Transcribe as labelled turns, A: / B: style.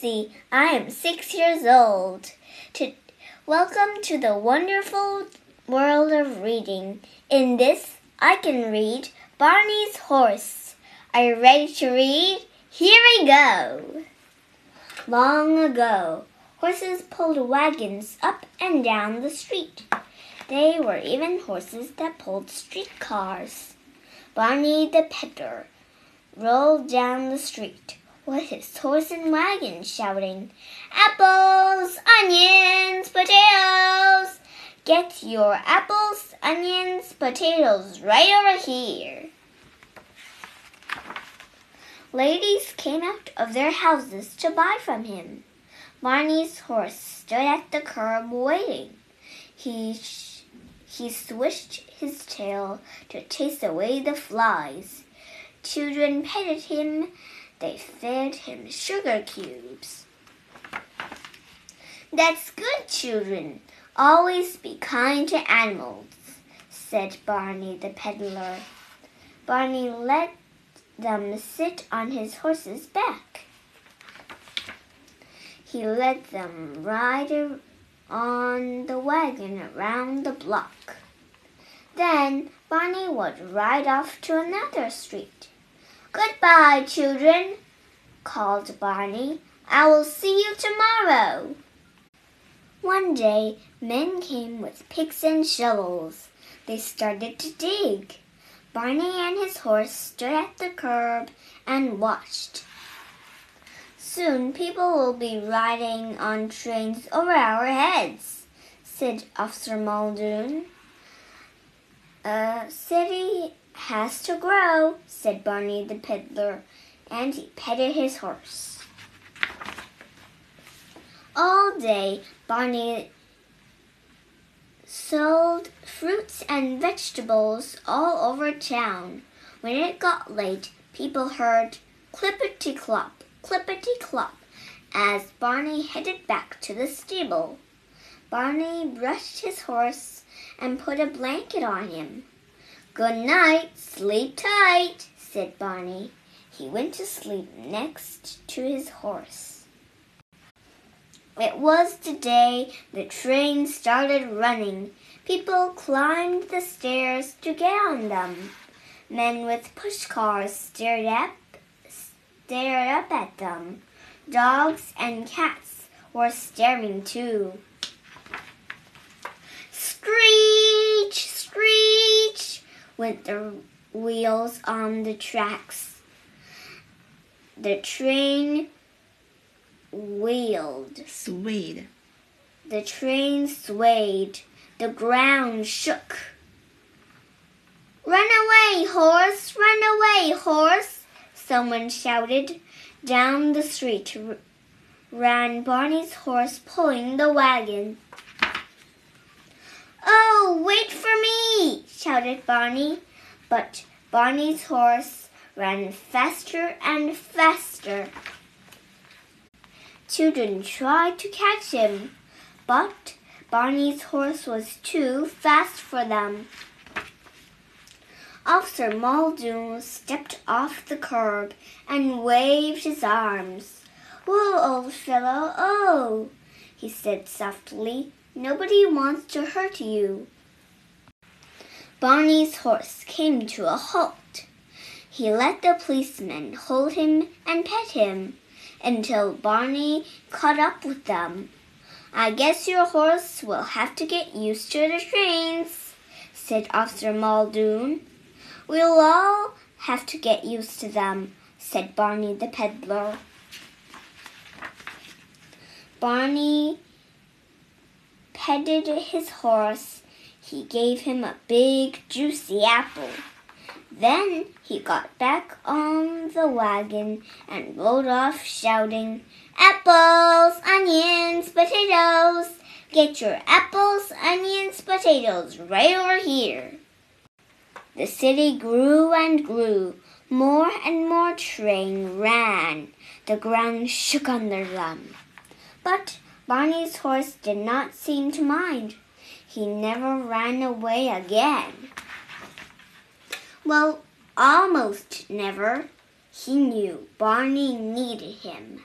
A: Lucy. I am six years old. To, welcome to the wonderful world of reading. In this, I can read Barney's Horse. Are you ready to read? Here we go. Long ago, horses pulled wagons up and down the street. They were even horses that pulled streetcars. Barney the peddler rolled down the street with his horse and wagon shouting, Apples, onions, potatoes! Get your apples, onions, potatoes right over here. Ladies came out of their houses to buy from him. Barney's horse stood at the curb waiting. He, sh- he swished his tail to chase away the flies. Children petted him. They fed him sugar cubes. That's good, children. Always be kind to animals, said Barney the peddler. Barney let them sit on his horse's back. He let them ride on the wagon around the block. Then Barney would ride off to another street. Goodbye, children, called Barney. I will see you tomorrow. One day, men came with picks and shovels. They started to dig. Barney and his horse stood at the curb and watched. Soon people will be riding on trains over our heads, said Officer Muldoon. A city has to grow, said Barney the peddler, and he petted his horse. All day, Barney sold fruits and vegetables all over town. When it got late, people heard clippity clop, clippity clop as Barney headed back to the stable. Barney brushed his horse and put a blanket on him. Good night, sleep tight, said Barney. He went to sleep next to his horse. It was the day the train started running. People climbed the stairs to get on them. Men with pushcars stared up, stared up at them. Dogs and cats were staring too. Went the wheels on the tracks. The train wheeled.
B: Swayed.
A: The train swayed. The ground shook. Run away, horse! Run away, horse! Someone shouted. Down the street ran Barney's horse pulling the wagon. Oh, wait for me! shouted Barney. But Barney's horse ran faster and faster. Children tried to catch him, but Barney's horse was too fast for them. Officer Muldoon stepped off the curb and waved his arms. Whoa, old fellow, oh, he said softly. Nobody wants to hurt you. Barney's horse came to a halt. He let the policeman hold him and pet him until Barney caught up with them. I guess your horse will have to get used to the trains, said Officer Muldoon. We'll all have to get used to them, said Barney the peddler. Barney petted his horse. He gave him a big, juicy apple. Then he got back on the wagon and rode off shouting, Apples, onions, potatoes! Get your apples, onions, potatoes right over here. The city grew and grew. More and more train ran. The ground shook under them. But Barney's horse did not seem to mind. He never ran away again. Well, almost never. He knew Barney needed him.